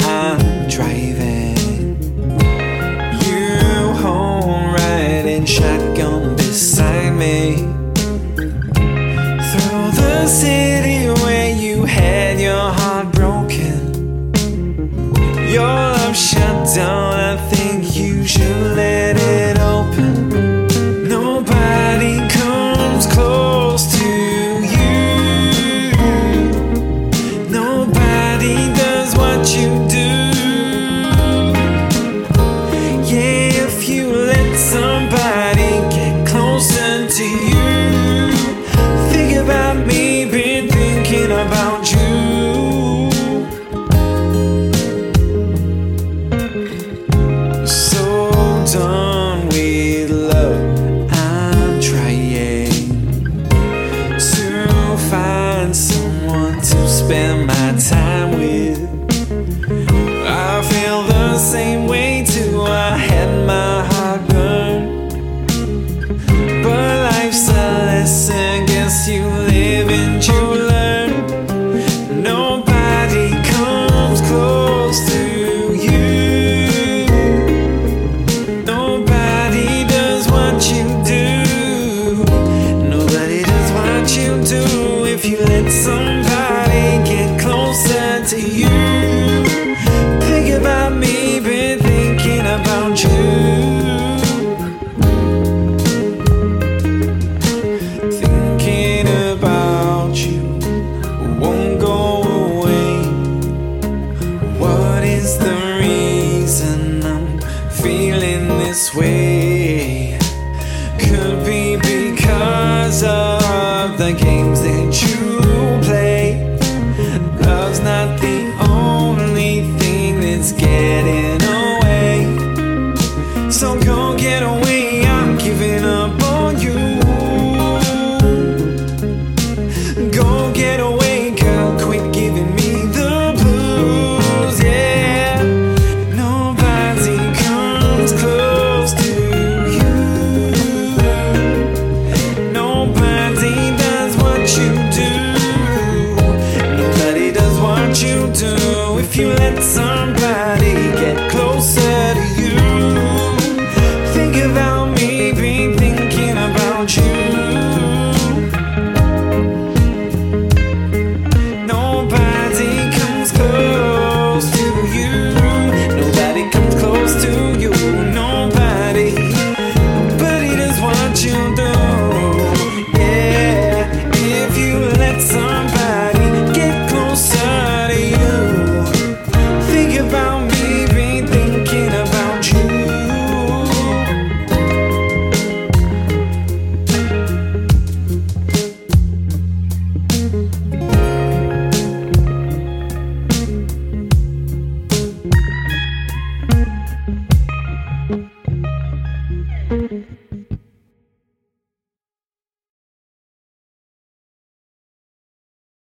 I'm driving you home right in shotgun. some